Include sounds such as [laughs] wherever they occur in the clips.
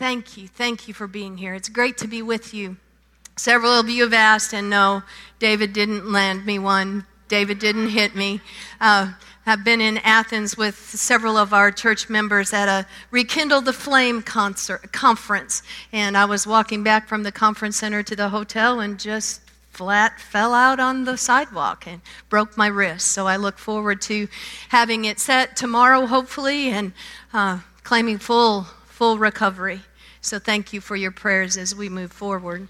Thank you. Thank you for being here. It's great to be with you. Several of you have asked, and no, David didn't land me one. David didn't hit me. Uh, I've been in Athens with several of our church members at a Rekindle the Flame concert, conference. And I was walking back from the conference center to the hotel and just flat fell out on the sidewalk and broke my wrist. So I look forward to having it set tomorrow, hopefully, and uh, claiming full, full recovery. So thank you for your prayers as we move forward.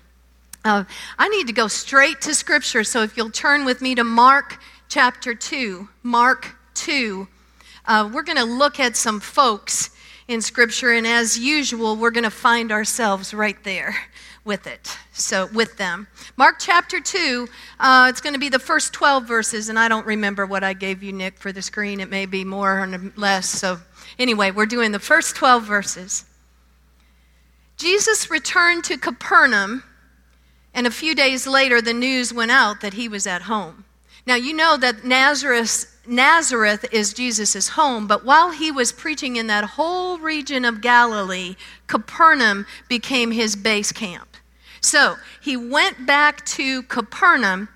Uh, I need to go straight to Scripture, so if you'll turn with me to Mark chapter 2. Mark 2. Uh, we're going to look at some folks in Scripture, and as usual, we're going to find ourselves right there with it. So, with them. Mark chapter 2, uh, it's going to be the first 12 verses, and I don't remember what I gave you, Nick, for the screen. It may be more or less. So, anyway, we're doing the first 12 verses. Jesus returned to Capernaum, and a few days later, the news went out that he was at home. Now, you know that Nazareth, Nazareth is Jesus' home, but while he was preaching in that whole region of Galilee, Capernaum became his base camp. So he went back to Capernaum,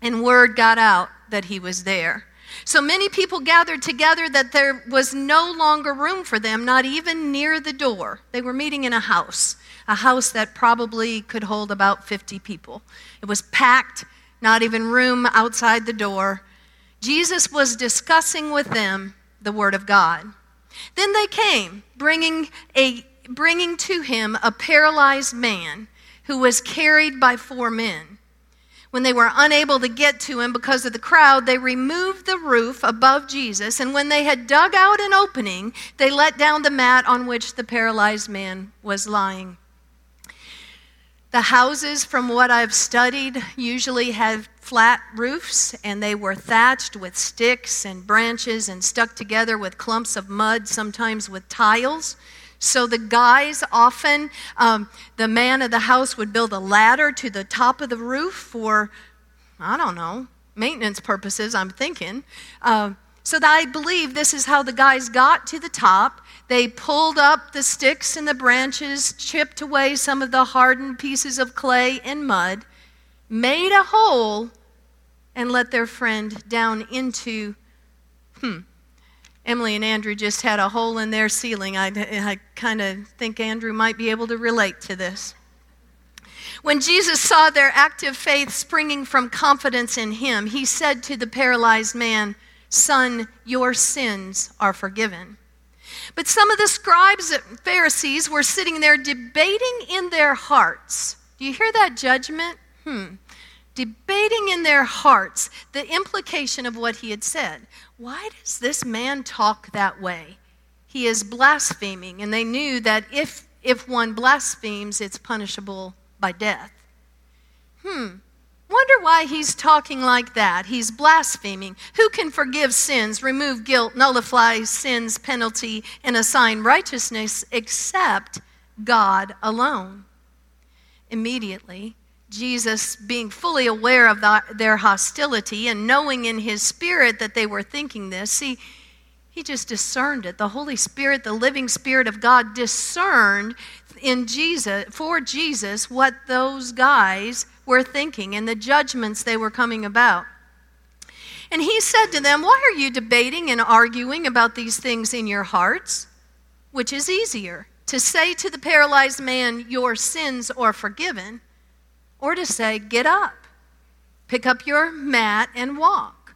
and word got out that he was there. So many people gathered together that there was no longer room for them, not even near the door. They were meeting in a house, a house that probably could hold about 50 people. It was packed, not even room outside the door. Jesus was discussing with them the Word of God. Then they came, bringing, a, bringing to him a paralyzed man who was carried by four men. When they were unable to get to him because of the crowd, they removed the roof above Jesus, and when they had dug out an opening, they let down the mat on which the paralyzed man was lying. The houses, from what I've studied, usually have flat roofs, and they were thatched with sticks and branches and stuck together with clumps of mud, sometimes with tiles. So the guys often, um, the man of the house would build a ladder to the top of the roof for, I don't know, maintenance purposes, I'm thinking. Uh, so I believe this is how the guys got to the top. They pulled up the sticks and the branches, chipped away some of the hardened pieces of clay and mud, made a hole, and let their friend down into, hmm, Emily and Andrew just had a hole in their ceiling. I, I kind of think Andrew might be able to relate to this. When Jesus saw their active faith springing from confidence in him, he said to the paralyzed man, Son, your sins are forgiven. But some of the scribes and Pharisees were sitting there debating in their hearts. Do you hear that judgment? Hmm debating in their hearts the implication of what he had said. Why does this man talk that way? He is blaspheming, and they knew that if, if one blasphemes, it's punishable by death. Hmm. Wonder why he's talking like that. He's blaspheming. Who can forgive sins, remove guilt, nullify sin's penalty, and assign righteousness except God alone? Immediately, Jesus, being fully aware of the, their hostility and knowing in his spirit that they were thinking this, see, he just discerned it. The Holy Spirit, the living Spirit of God, discerned in Jesus, for Jesus, what those guys were thinking and the judgments they were coming about. And he said to them, Why are you debating and arguing about these things in your hearts? Which is easier, to say to the paralyzed man, Your sins are forgiven or to say, Get up, pick up your mat, and walk.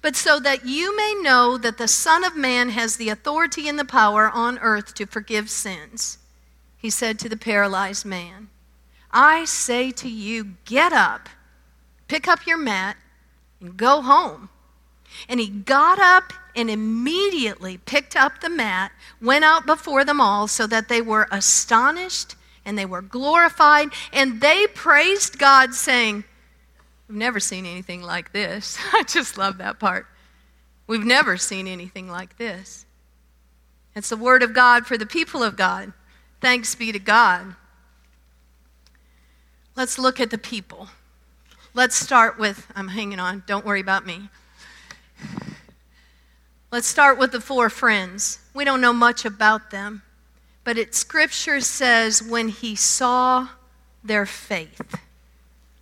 But so that you may know that the Son of Man has the authority and the power on earth to forgive sins, he said to the paralyzed man, I say to you, get up, pick up your mat, and go home. And he got up and immediately picked up the mat, went out before them all, so that they were astonished and they were glorified, and they praised God, saying, We've never seen anything like this. [laughs] I just love that part. We've never seen anything like this. It's the word of God for the people of God. Thanks be to God. Let's look at the people. Let's start with, I'm hanging on, don't worry about me. Let's start with the four friends. We don't know much about them. But it scripture says when he saw their faith.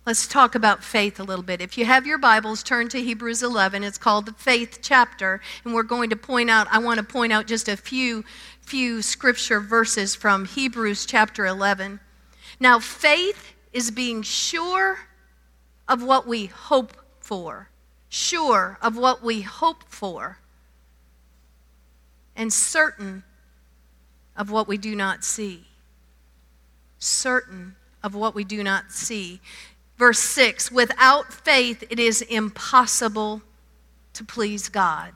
Let's talk about faith a little bit. If you have your Bibles, turn to Hebrews 11. It's called the faith chapter, and we're going to point out I want to point out just a few few scripture verses from Hebrews chapter 11. Now, faith is being sure of what we hope for. Sure of what we hope for. And certain of what we do not see. Certain of what we do not see. Verse 6 Without faith, it is impossible to please God.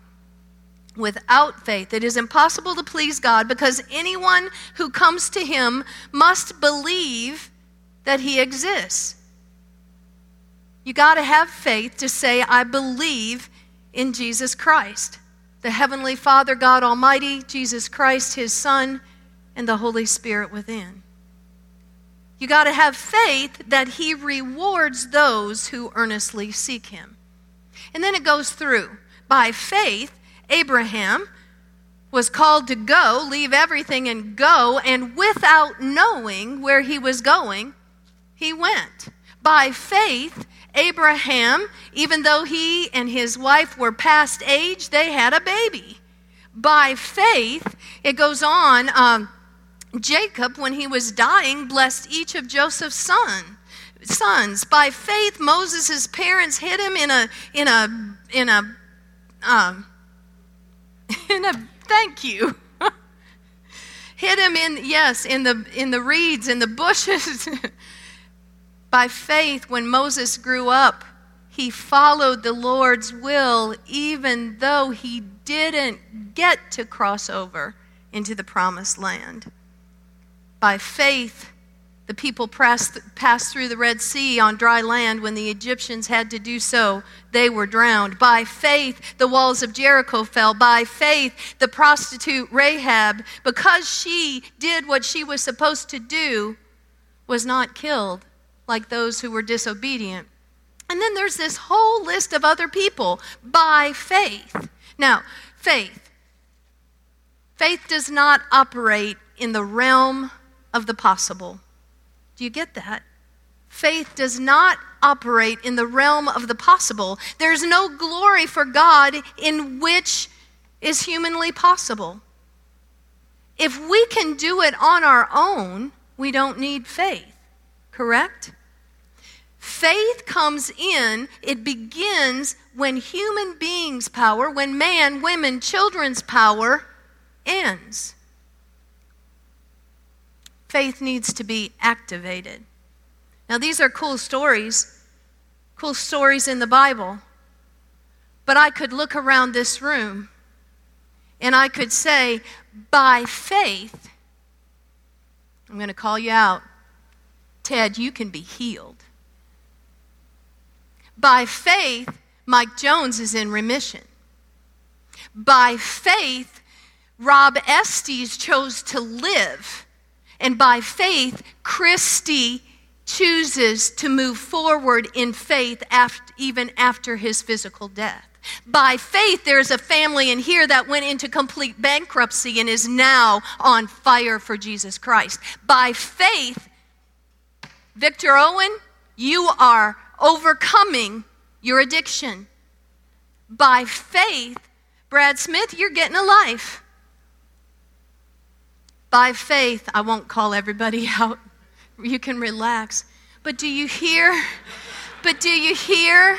Without faith, it is impossible to please God because anyone who comes to Him must believe that He exists. You got to have faith to say, I believe in Jesus Christ, the Heavenly Father, God Almighty, Jesus Christ, His Son, and the Holy Spirit within. You got to have faith that He rewards those who earnestly seek Him. And then it goes through. By faith, Abraham was called to go, leave everything and go, and without knowing where he was going, he went. By faith, Abraham, even though he and his wife were past age, they had a baby. By faith, it goes on. Um, Jacob, when he was dying, blessed each of Joseph's son, sons. By faith, Moses' parents hid him in a in a in a um, [laughs] in a thank you. [laughs] hid him in yes in the in the reeds in the bushes. [laughs] By faith, when Moses grew up, he followed the Lord's will, even though he didn't get to cross over into the promised land. By faith, the people passed, through the Red Sea on dry land when the Egyptians had to do so. They were drowned. By faith, the walls of Jericho fell. By faith, the prostitute Rahab, because she did what she was supposed to do, was not killed like those who were disobedient. And then there's this whole list of other people by faith. Now, faith. Faith does not operate in the realm of the possible. Do you get that? Faith does not operate in the realm of the possible. There's no glory for God in which is humanly possible. If we can do it on our own, we don't need faith, correct? Faith comes in, it begins when human beings' power, when man, women, children's power ends faith needs to be activated. Now, these are cool stories, cool stories in the Bible. But I could look around this room and I could say, by faith, I'm going to call you out. Ted, you can be healed. By faith, Mike Jones is in remission. By faith, Rob Estes chose to live and by faith, Christy chooses to move forward in faith after, even after his physical death. By faith, there's a family in here that went into complete bankruptcy and is now on fire for Jesus Christ. By faith, Victor Owen, you are overcoming your addiction. By faith, Brad Smith, you're getting a life. By faith, I won't call everybody [laughs] out. You can relax. But do you hear? But do you hear?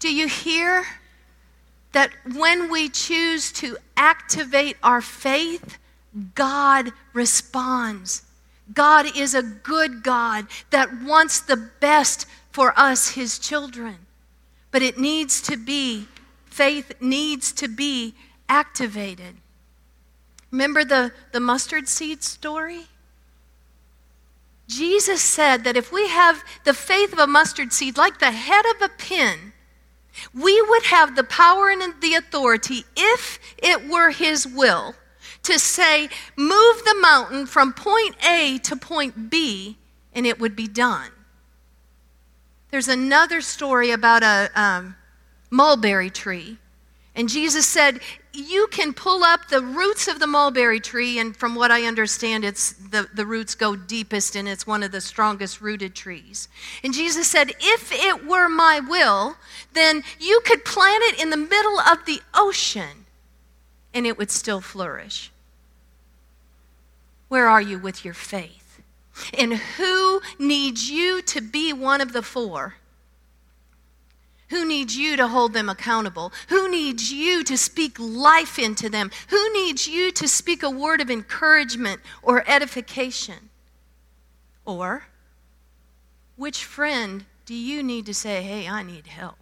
Do you hear that when we choose to activate our faith, God responds? God is a good God that wants the best for us, his children. But it needs to be, faith needs to be activated. Remember the, the mustard seed story? Jesus said that if we have the faith of a mustard seed, like the head of a pin, we would have the power and the authority, if it were His will, to say, move the mountain from point A to point B, and it would be done. There's another story about a um, mulberry tree. And Jesus said, you can pull up the roots of the mulberry tree, and from what I understand, it's the, the roots go deepest and it's one of the strongest rooted trees. And Jesus said, If it were my will, then you could plant it in the middle of the ocean and it would still flourish. Where are you with your faith? And who needs you to be one of the four? Who needs you to hold them accountable? Who needs you to speak life into them? Who needs you to speak a word of encouragement or edification? Or, which friend do you need to say, hey, I need help?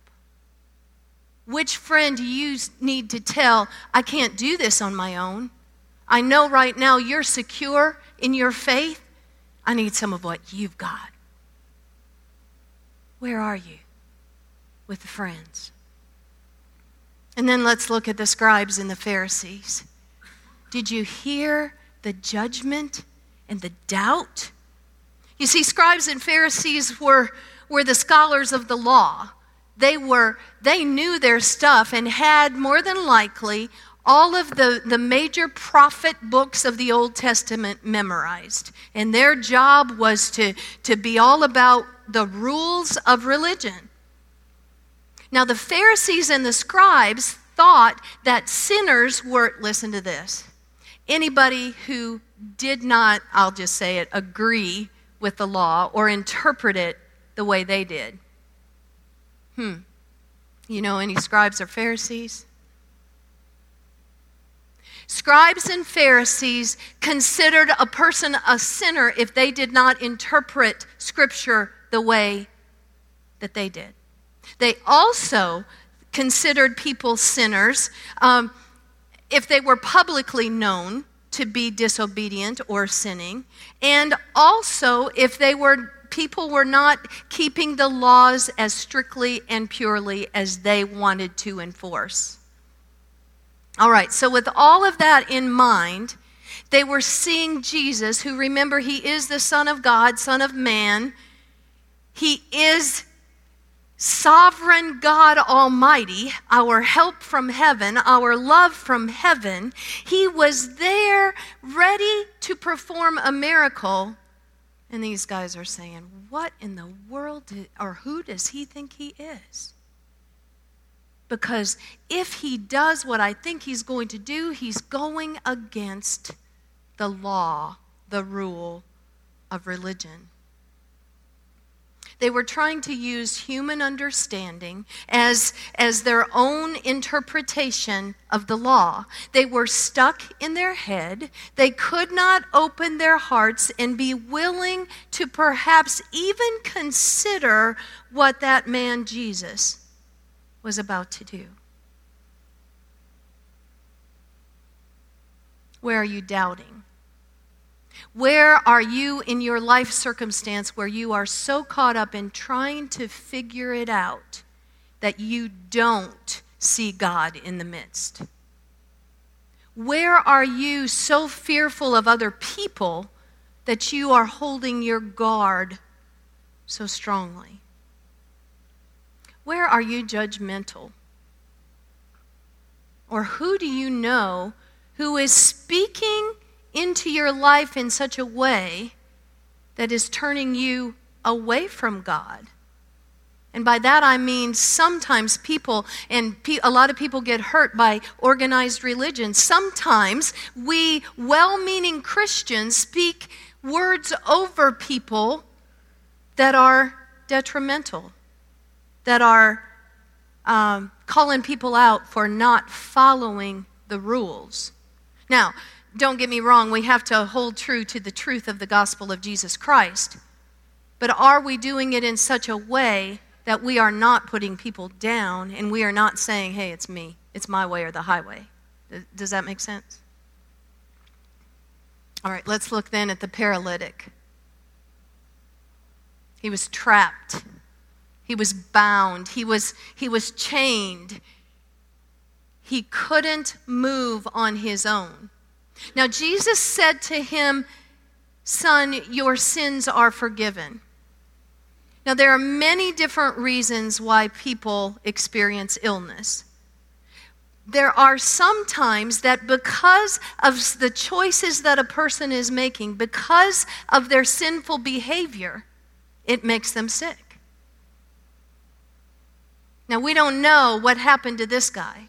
Which friend do you need to tell, I can't do this on my own? I know right now you're secure in your faith. I need some of what you've got. Where are you? with the friends. And then let's look at the scribes and the Pharisees. Did you hear the judgment and the doubt? You see, scribes and Pharisees were, were the scholars of the law. They were they knew their stuff and had more than likely all of the, the major prophet books of the Old Testament memorized. And their job was to, to be all about the rules of religion. Now, the Pharisees and the scribes thought that sinners were, listen to this, anybody who did not, I'll just say it, agree with the law or interpret it the way they did. Hmm. You know any scribes or Pharisees? Scribes and Pharisees considered a person a sinner if they did not interpret Scripture the way that they did. They also considered people sinners um, if they were publicly known to be disobedient or sinning, and also if they were people were not keeping the laws as strictly and purely as they wanted to enforce. All right, so with all of that in mind, they were seeing Jesus, who remember, he is the Son of God, Son of Man. He is sovereign God Almighty, our help from heaven, our love from heaven, he was there ready to perform a miracle. And these guys are saying, What in the world, did, or who does he think he is? Because if he does what I think he's going to do, he's going against the law, the rule of religion. They were trying to use human understanding as, as their own interpretation of the law. They were stuck in their head. They could not open their hearts and be willing to perhaps even consider what that man Jesus was about to do. Where are you doubting? Where are you in your life circumstance where you are so caught up in trying to figure it out that you don't see God in the midst? Where are you so fearful of other people that you are holding your guard so strongly? Where are you judgmental? Or who do you know who is speaking into your life in such a way that is turning you away from God. And by that I mean sometimes people, and a lot of people get hurt by organized religion. Sometimes we, well meaning Christians, speak words over people that are detrimental, that are um, calling people out for not following the rules. Now, don't get me wrong, we have to hold true to the truth of the gospel of Jesus Christ. But are we doing it in such a way that we are not putting people down and we are not saying, hey, it's me, it's my way or the highway? Does that make sense? All right, let's look then at the paralytic. He was trapped. He was bound. He was, he was chained. He couldn't move on his own. Now, Jesus said to him, Son, your sins are forgiven. Now, there are many different reasons why people experience illness. there are some times that because of the choices that a person is making, because of their sinful behavior, it makes them sick. Now, we don't know what happened to this guy,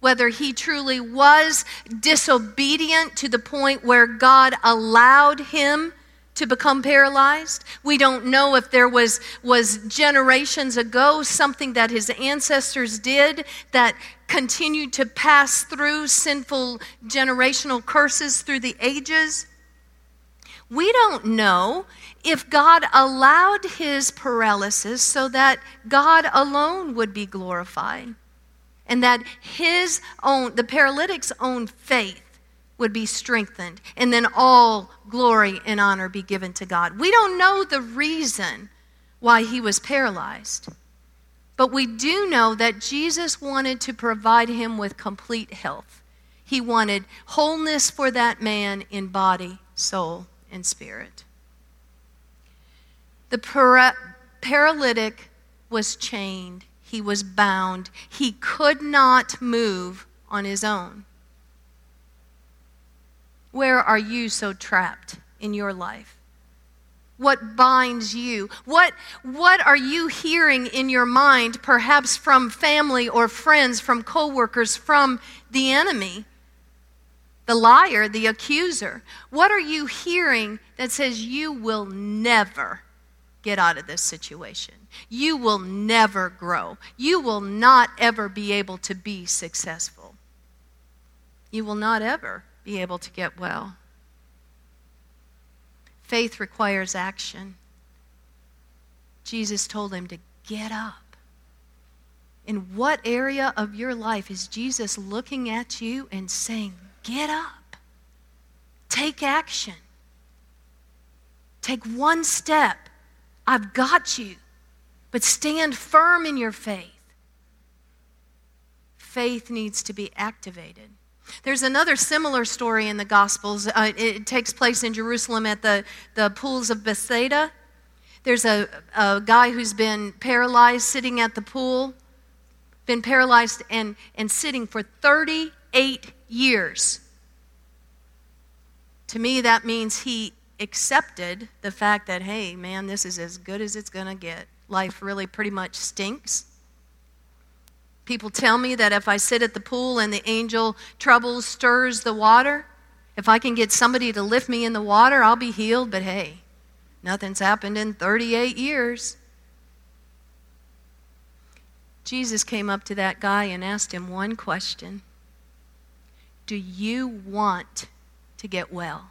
whether he truly was disobedient to the point where God allowed him to become paralyzed. We don't know if there was, was generations ago something that his ancestors did that continued to pass through sinful generational curses through the ages. We don't know if God allowed his paralysis so that God alone would be glorified and that his own, the paralytic's own faith would be strengthened, and then all glory and honor be given to God. We don't know the reason why he was paralyzed, but we do know that Jesus wanted to provide him with complete health. He wanted wholeness for that man in body, soul, and spirit. The para- paralytic was chained, he was bound, he could not move on his own. Where are you so trapped in your life? What binds you? What, what are you hearing in your mind, perhaps from family or friends, from coworkers, from the enemy, the liar, the accuser? What are you hearing that says you will never get out of this situation? You will never grow. You will not ever be able to be successful. You will not ever be able to get well. Faith requires action. Jesus told him to get up. In what area of your life is Jesus looking at you and saying, Get up? Take action. Take one step. I've got you. But stand firm in your faith. Faith needs to be activated. There's another similar story in the Gospels. Uh, it takes place in Jerusalem at the, the pools of Bethsaida. There's a, a guy who's been paralyzed sitting at the pool, been paralyzed and, and sitting for 38 years. To me, that means he accepted the fact that, hey, man, this is as good as it's going to get. Life really pretty much stinks. People tell me that if I sit at the pool and the angel troubles stirs the water, if I can get somebody to lift me in the water, I'll be healed. But hey, nothing's happened in 38 years. Jesus came up to that guy and asked him one question Do you want to get well?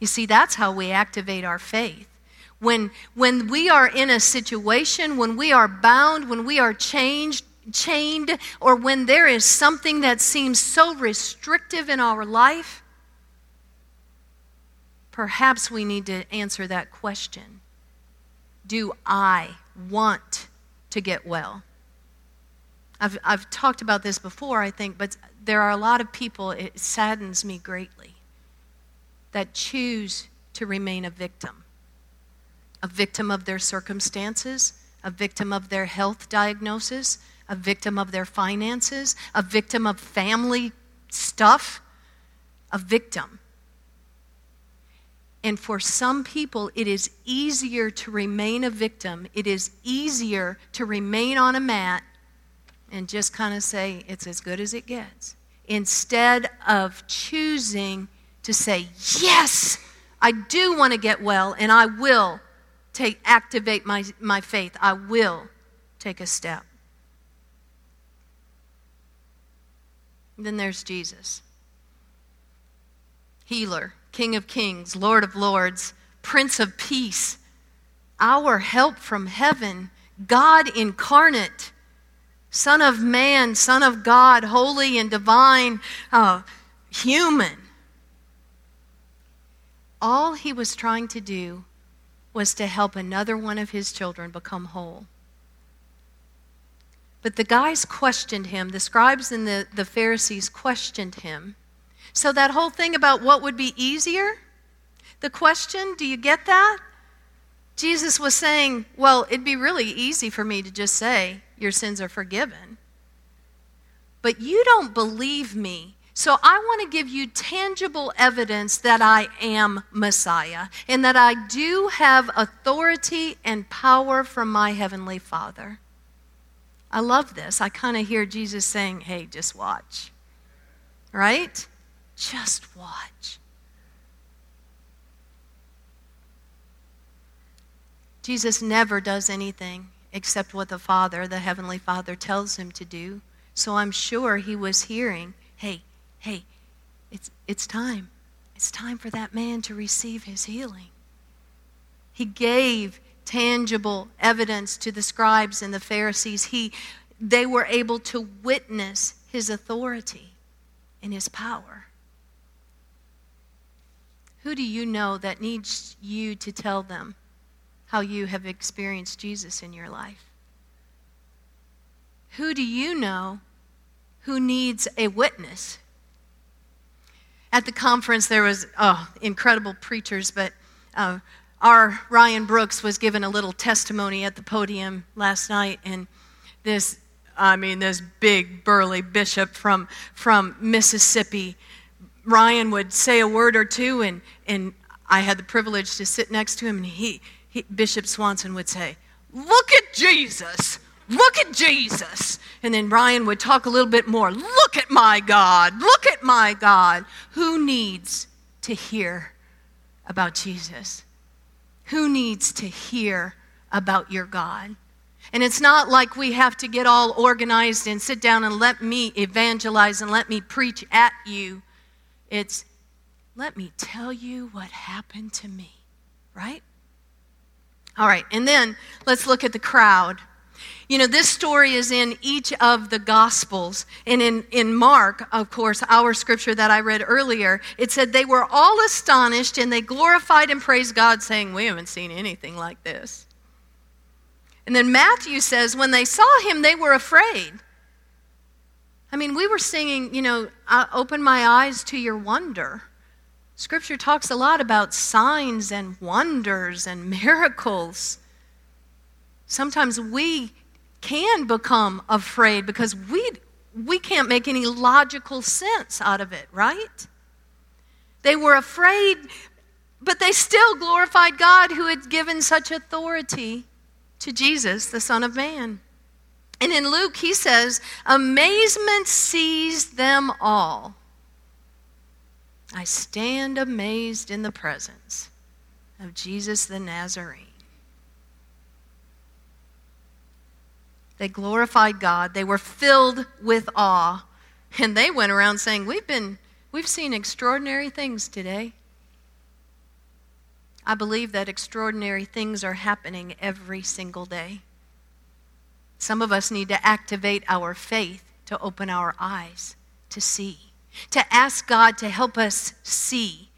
You see, that's how we activate our faith. When, when we are in a situation, when we are bound, when we are changed, chained, or when there is something that seems so restrictive in our life, perhaps we need to answer that question Do I want to get well? I've, I've talked about this before, I think, but there are a lot of people, it saddens me greatly, that choose to remain a victim a victim of their circumstances, a victim of their health diagnosis, a victim of their finances, a victim of family stuff, a victim. And for some people, it is easier to remain a victim. It is easier to remain on a mat and just kind of say, it's as good as it gets, instead of choosing to say, yes, I do want to get well and I will take, activate my, my faith. I will take a step. Then there's Jesus healer, King of kings, Lord of lords, Prince of peace, our help from heaven, God incarnate, Son of man, Son of God, holy and divine, uh, human. All he was trying to do was to help another one of his children become whole. But the guys questioned him, the scribes and the, the Pharisees questioned him. So, that whole thing about what would be easier, the question, do you get that? Jesus was saying, Well, it'd be really easy for me to just say, Your sins are forgiven. but you don't believe me. So I want to give you tangible evidence that I am Messiah and that I do have authority and power from my Heavenly Father. I love this. I kind of hear Jesus saying, hey, just watch. Right? Just watch. Jesus never does anything except what the Father, the Heavenly Father, tells him to do. So I'm sure he was hearing, hey, hey, it's, it's time. It's time for that man to receive his healing. He gave tangible evidence to the scribes and the Pharisees. He, they were able to witness his authority and his power. Who do you know that needs you to tell them how you have experienced Jesus in your life? Who do you know who needs a witness? At the conference, there was oh, incredible preachers, but uh, our Ryan Brooks was given a little testimony at the podium last night, and this, I mean, this big burly bishop from from Mississippi. Ryan would say a word or two, and and I had the privilege to sit next to him, and he, he Bishop Swanson would say, "Look at Jesus." Look at Jesus. And then Ryan would talk a little bit more. Look at my God. Look at my God. Who needs to hear about Jesus? Who needs to hear about your God? And it's not like we have to get all organized and sit down and let me evangelize and let me preach at you. It's let me tell you what happened to me, right? All right, and then let's look at the crowd. You know, this story is in each of the Gospels. And in, in Mark, of course, our scripture that I read earlier, it said they were all astonished and they glorified and praised God, saying, We haven't seen anything like this. And then Matthew says, When they saw him, they were afraid. I mean, we were singing, you know, I open my eyes to your wonder. Scripture talks a lot about signs and wonders and miracles. Sometimes we can become afraid because we, we can't make any logical sense out of it, right? They were afraid, but they still glorified God who had given such authority to Jesus, the Son of Man. And in Luke, he says, Amazement seized them all. I stand amazed in the presence of Jesus the Nazarene. They glorified God. They were filled with awe. And they went around saying, We've been, we've seen extraordinary things today. I believe that extraordinary things are happening every single day. Some of us need to activate our faith to open our eyes to see, to ask God to help us see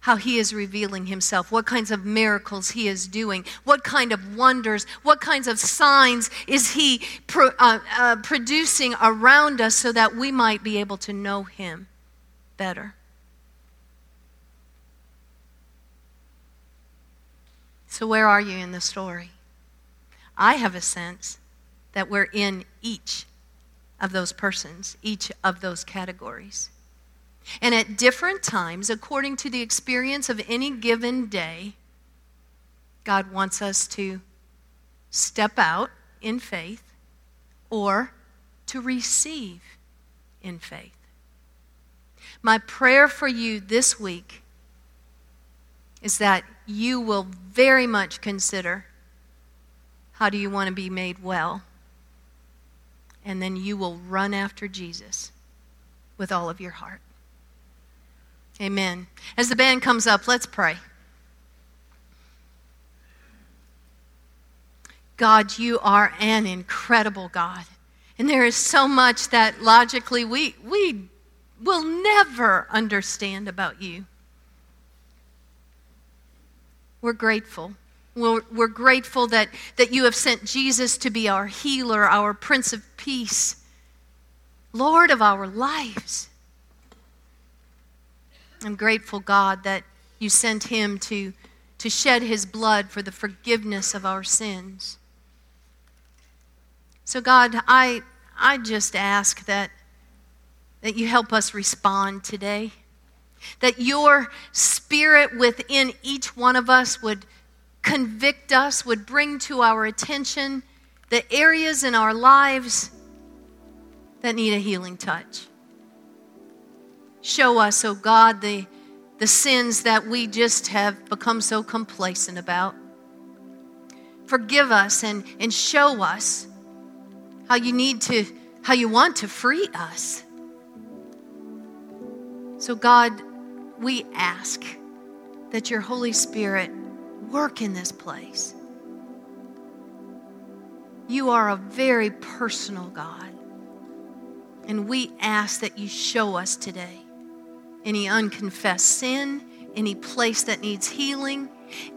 how he is revealing himself, what kinds of miracles he is doing, what kind of wonders, what kinds of signs is he pro, uh, uh, producing around us so that we might be able to know him better. So, where are you in the story? I have a sense that we're in each of those persons, each of those categories. And at different times, according to the experience of any given day, God wants us to step out in faith or to receive in faith. My prayer for you this week is that you will very much consider how do you want to be made well? And then you will run after Jesus with all of your heart. Amen. As the band comes up, let's pray. God, you are an incredible God. And there is so much that logically we, we will never understand about you. We're grateful. We're, we're, grateful that, that you have sent Jesus to be our healer, our Prince of Peace, Lord of our lives. I'm grateful, God, that you sent him to, to shed his blood for the forgiveness of our sins. So, God, I, I just ask that, that you help us respond today. That your spirit within each one of us would convict us, would bring to our attention the areas in our lives that need a healing touch. Show us, oh God, the, the sins that we just have become so complacent about. Forgive us and, and show us how you need to, how you want to free us. So, God, we ask that your Holy Spirit work in this place. You are a very personal God. And we ask that you show us today any unconfessed sin, any place that needs healing,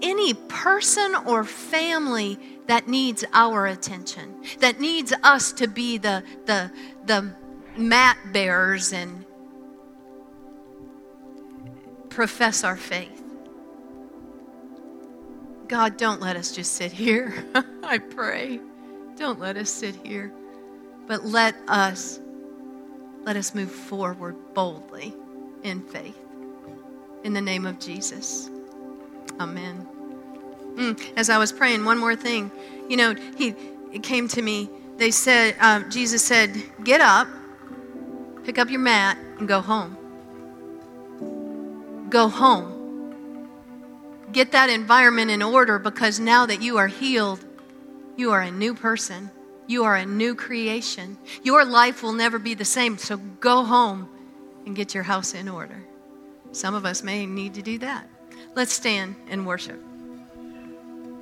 any person or family that needs our attention, that needs us to be the, the, the mat bearers and profess our faith. God, don't let us just sit here. [laughs] I pray. Don't let us sit here. But let us let us move forward boldly in faith. In the name of Jesus. Amen. Mm, as I was praying, one more thing. You know, he it came to me. They said, uh, Jesus said, "Get up, pick up your mat, and go home." Go home. Get that environment in order because now that you are healed, you are a new person. You are a new creation. Your life will never be the same. So go home and get your house in order. Some of us may need to do that. Let's stand and worship.